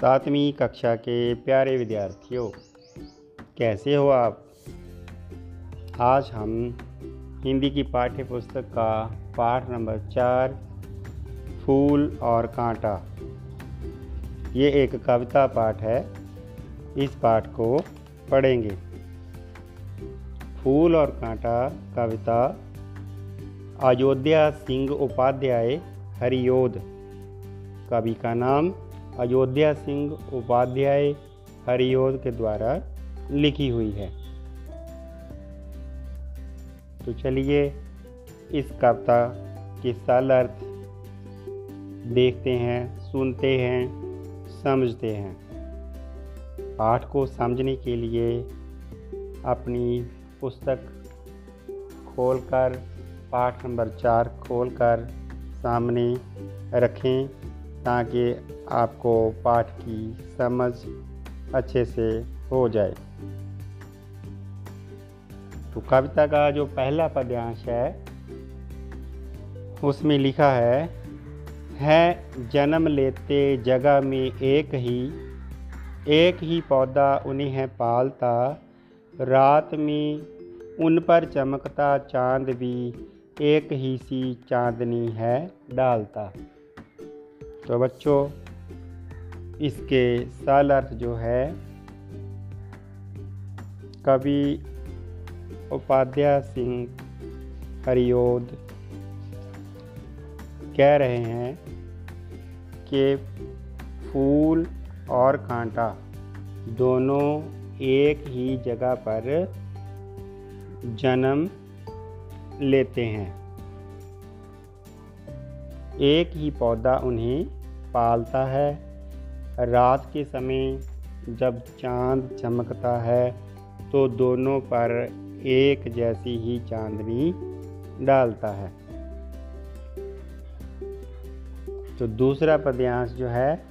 सातवीं कक्षा के प्यारे विद्यार्थियों, कैसे हो आप? आज हम हिंदी की पाठ्य पुस्तक का पाठ नंबर चार, फूल और कांटा। ये एक कविता पाठ है, इस पाठ को पढ़ेंगे। फूल और कांटा कविता, अयोध्या सिंह उपाध्याय हरियोध कवि का नाम अयोध्या सिंह उपाध्याय हरियोध के द्वारा लिखी हुई है। तो चलिए इस कविता के सरल अर्थ देखते हैं, सुनते हैं, समझते हैं। पाठ को समझने के लिए अपनी पुस्तक खोलकर, पाठ नंबर चार खोलकर सामने रखें ताकि आपको पाठ की समझ अच्छे से हो जाए। तो कविता का जो पहला पद्यांश है, उसमें लिखा है है जन्म लेते जगह में एक ही एक ही पौधा उन्हें है पालता, रात में उन पर चमकता चाँद भी एक ही सी चांदनी है डालता। तो बच्चों इसके साल अर्थ जो है, कवि उपाध्याय सिंह हरियोध कह रहे हैं कि फूल और कांटा दोनों एक ही जगह पर जन्म लेते हैं। एक ही पौधा उन्हें पालता है रात के समय जब चाँद चमकता है तो दोनों पर एक जैसी ही चांदनी डालता है। तो दूसरा पद्यांश जो है,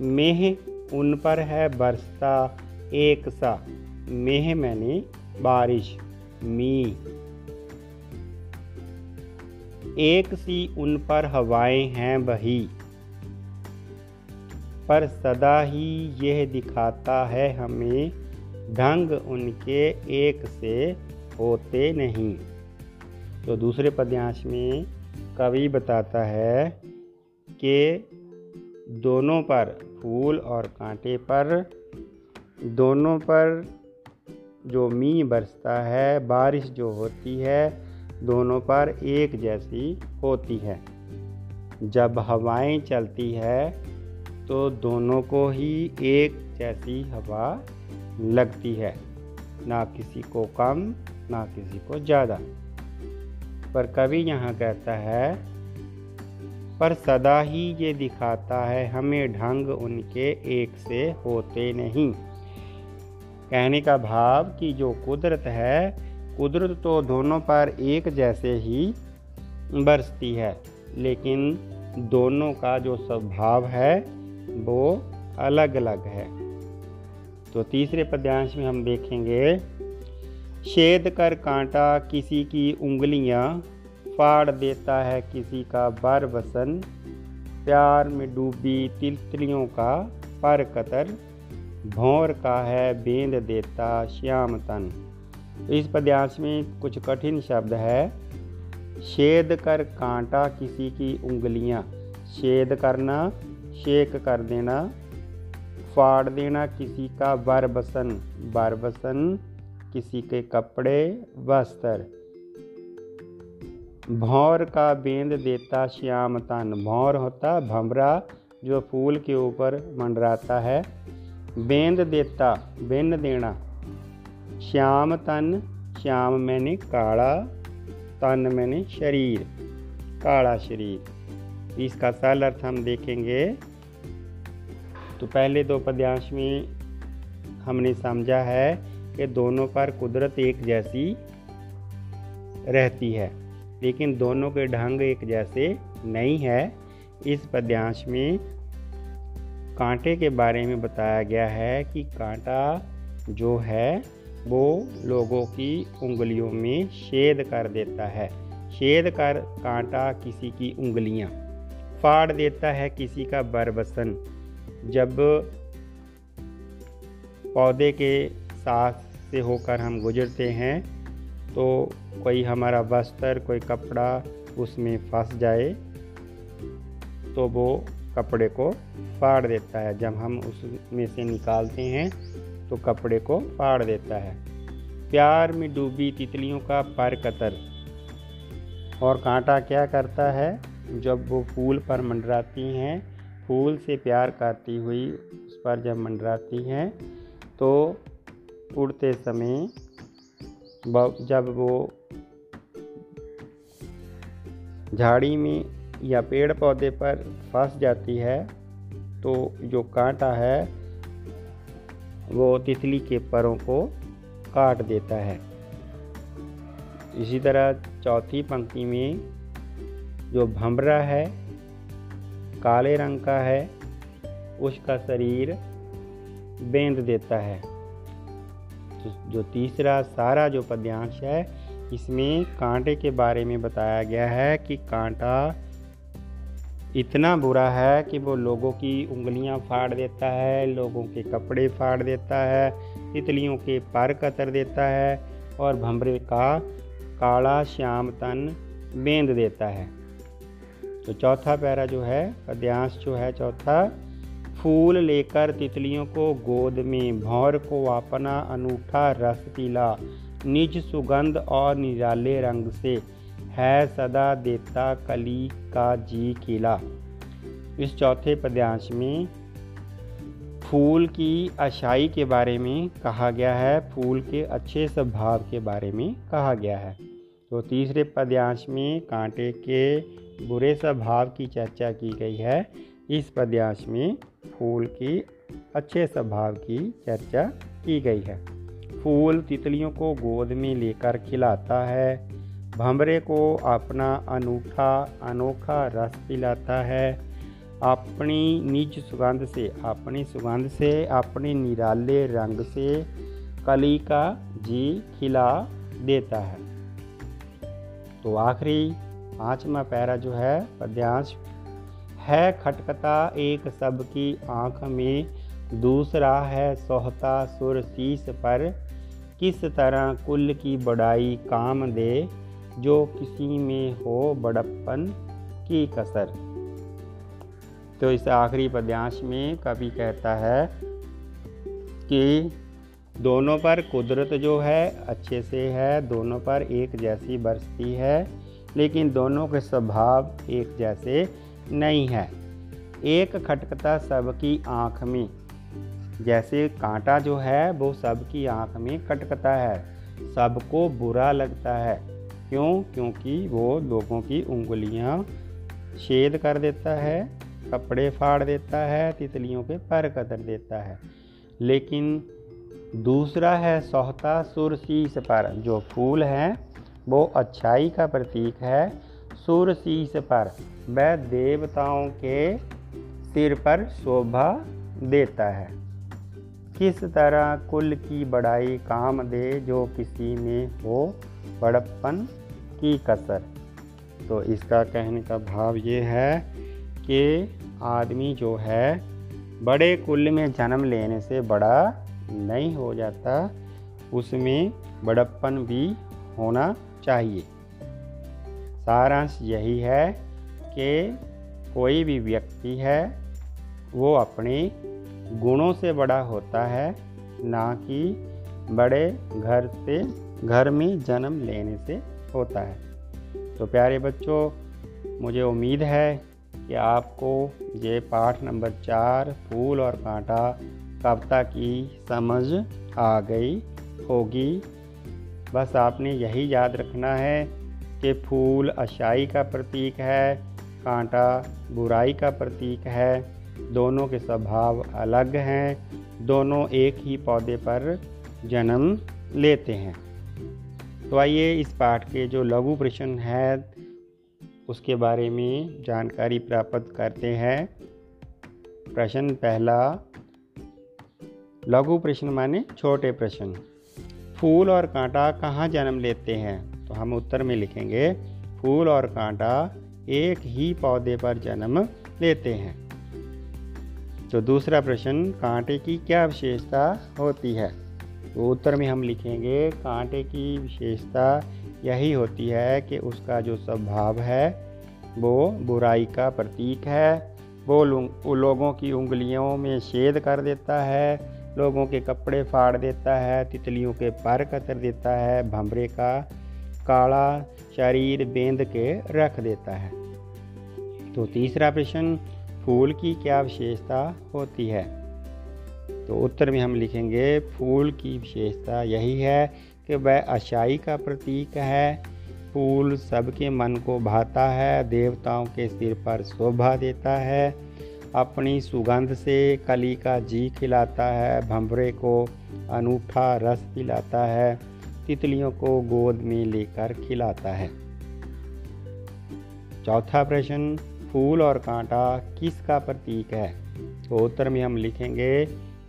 मेह उन पर है, बरसता एक सा। मेह मैंने बारिश, मी। एक सी उन पर हवाएँ हैं, बही। पर सदा ही यह दिखाता है हमें, ढंग उनके एक से होते नहीं। तो दूसरे पद्यांश में कवि बताता है कि दोनों पर फूल और कांटे पर, दोनों पर जो मी बरसता है, बारिश जो होती है, दोनों पर एक जैसी होती है। जब हवाएँ चलती है तो दोनों को ही एक जैसी हवा लगती है। ना किसी को कम, ना किसी को ज़्यादा। पर कभी यहाँ कहता है, पर सदा ही ये दिखाता है, हमें ढंग उनके एक से होते नहीं। कहने का भाव कि जो कुदरत है, कुदरत तो दोनों पर एक जैसे ही बरसती है, लेकिन दोनों का जो स्वभाव है वो अलग अलग है। तो तीसरे पद्यांश में हम देखेंगे, छेद कर कांटा किसी की उंगलियाँ, फाड़ देता है किसी का बर बसन प्यार में डूबी तिलतलियों का पर कतर, भौर का है बेंद देता श्याम तन। इस पद्यांश में कुछ कठिन शब्द है, छेद कर कांटा किसी की उंगलियाँ। छेद करना शेक कर देना। फाड़ देना किसी का बरबसन। बरबसन किसी के कपड़े वस्त्र। भौर का बेंद देता श्याम तन। भौर होता भमरा जो फूल के ऊपर मंडराता है। बेंद देता, बेंद देना। श्याम तन, श्याम मैंने काला तन मैंने शरीर काला शरीर। इसका सरल अर्थ हम देखेंगे। तो पहले दो पद्यांश में हमने समझा है कि दोनों पर कुदरत एक जैसी रहती है, लेकिन दोनों के ढंग एक जैसे नहीं है। इस पद्यांश में कांटे के बारे में बताया गया है कि कांटा जो है, वो लोगों की उंगलियों में छेद कर देता है। छेद कर कांटा किसी की उंगलियाँ। फाड़ देता है किसी का बरबसन। जब पौधे के साथ से होकर हम गुजरते हैं तो कोई हमारा वस्त्र, कोई कपड़ा उसमें फंस जाए तो वो कपड़े को फाड़ देता है। जब हम उसमें से निकालते हैं तो कपड़े को फाड़ देता है। प्यार में डूबी तितलियों का पर कतर। और कांटा क्या करता है? जब वो फूल पर मंडराती हैं, फूल से प्यार करती हुई उस पर जब मंडराती हैं तो उड़ते समय जब वो झाड़ी में या पेड़ पौधे पर फंस जाती है तो जो कांटा है, वो तितली के परों को काट देता है। इसी तरह चौथी पंक्ति में जो भंवरा है, काले रंग का है, उसका शरीर बेंद देता है। तो जो तीसरा, सारा जो पद्यांश है, इसमें कांटे के बारे में बताया गया है कि कांटा इतना बुरा है कि वो लोगों की उंगलियाँ फाड़ देता है, लोगों के कपड़े फाड़ देता है, तितलियों के पर कतर देता है और भंवरे का काला श्याम तन बेंद देता है। तो चौथा पैरा जो है पद्यांश जो है चौथा, फूल लेकर तितलियों को गोद में, भौर को अपना अनूठा रस पीला, निज सुगंध और निराले रंग से, है सदा देता कली का जी किला। इस चौथे पद्यांश में, फूल की अशाई के बारे में कहा गया है, फूल के अच्छे स्वभाव के बारे में कहा गया है। तो तीसरे पद्यांश में, कांटे के बुरे स्वभाव की चर्चा की गई है। इस पद्यांश में फूल की अच्छे स्वभाव की चर्चा की गई है। फूल तितलियों को गोद में लेकर खिलाता है, भंवरे को अपना अनूठा, अनोखा रस पिलाता है। अपनी निज सुगंध से, अपनी सुगंध से, अपने निराले रंग से कली का जी खिला देता है। तो आखिरी पांचवा पैरा जो है, पद्यांश। है खटकता एक सब की आँख में, दूसरा है सोहता सुर शीस पर। किस तरह कुल की बड़ाई काम दे, जो किसी में हो बड़प्पन की कसर। तो इस आखिरी पद्यांश में कवि कहता है कि दोनों पर कुदरत जो है, अच्छे से है, दोनों पर एक जैसी बरसती है। लेकिन दोनों के स्वभाव एक जैसे नहीं है। एक खटकता सबकी आँख में। जैसे कांटा जो है, वो सबकी आँख में खटकता है। सबको बुरा लगता है। क्यों? क्योंकि वो लोगों की उंगलियाँ छेद कर देता है, कपड़े फाड़ देता है, तितलियों के पर कतर देता है। लेकिन दूसरा है, सोहता सुरशीस पर, जो फूल है वो अच्छाई का प्रतीक है सुरशीस पर। वह देवताओं के सिर पर शोभा देता है। किस तरह कुल की बड़ाई काम दे जो किसी में हो बड़प्पन की कसर? तो इसका कहने का भाव ये है कि आदमी जो है, बड़े कुल में जन्म लेने से बड़ा नहीं हो जाता, उसमें बड़प्पन भी होना चाहिए। सारांश यही है कि कोई भी व्यक्ति है, वो अपने गुणों से बड़ा होता है, ना कि बड़े घर से, घर में जन्म लेने से होता है। तो प्यारे बच्चों, मुझे उम्मीद है कि आपको ये पाठ नंबर चार, फूल और कांटा कविता की समझ आ गई होगी। बस आपने यही याद रखना है कि फूल अशाई का प्रतीक है, कांटा बुराई का प्रतीक है। दोनों के स्वभाव अलग हैं, दोनों एक ही पौधे पर जन्म लेते हैं। तो आइए इस पाठ के जो लघु प्रश्न है, उसके बारे में जानकारी प्राप्त करते हैं। प्रश्न पहला, लघु प्रश्न माने छोटे प्रश्न। फूल और कांटा कहाँ जन्म लेते हैं? तो हम उत्तर में लिखेंगे, फूल और कांटा एक ही पौधे पर जन्म लेते हैं। तो दूसरा प्रश्न, कांटे की क्या विशेषता होती है? तो उत्तर में हम लिखेंगे, कांटे की विशेषता यही होती है कि उसका जो स्वभाव है, वो बुराई का प्रतीक है, वो लोगों की उंगलियों में छेद कर देता है लोगों के कपड़े फाड़ देता है, तितलियों के पर कतर देता है भंवरे का काला शरीर बेंद के रख देता है। तो तीसरा प्रश्न, फूल की क्या विशेषता होती है? तो उत्तर में हम लिखेंगे, फूल की विशेषता यही है कि वह अच्छाई का प्रतीक है, फूल सबके मन को भाता है, देवताओं के सिर पर शोभा देता है अपनी सुगंध से कली का जी खिलाता है, भंवरे को अनूठा रस पिलाता है, तितलियों को गोद में लेकर खिलाता है। चौथा प्रश्न, फूल और कांटा किसका प्रतीक है? तो उत्तर में हम लिखेंगे,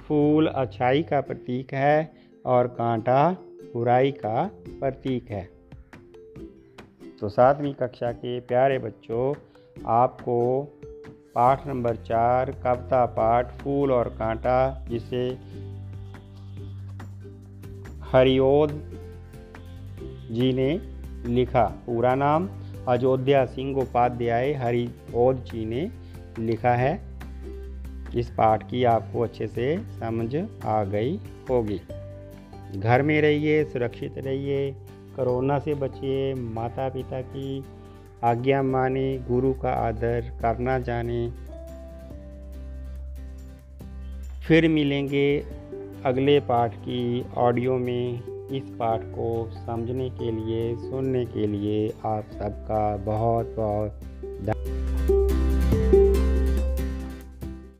फूल अच्छाई का प्रतीक है और कांटा बुराई का प्रतीक है। तो सातवीं कक्षा के प्यारे बच्चों, आपको पाठ नंबर चार, कविता पाठ, फूल और कांटा, जिसे हरिओद जी ने लिखा। पूरा नाम अयोध्या सिंह उपाध्याय हरिओद जी ने लिखा है। इस पाठ की आपको अच्छे से समझ आ गई होगी। घर में रहिए, सुरक्षित रहिए, कोरोना से बचिए माता पिता की आज्ञा माने गुरु का आदर करना जाने। फिर मिलेंगे अगले पाठ की ऑडियो में इस पाठ को समझने के लिए, सुनने के लिए आप सबका बहुत बहुत धन्यवाद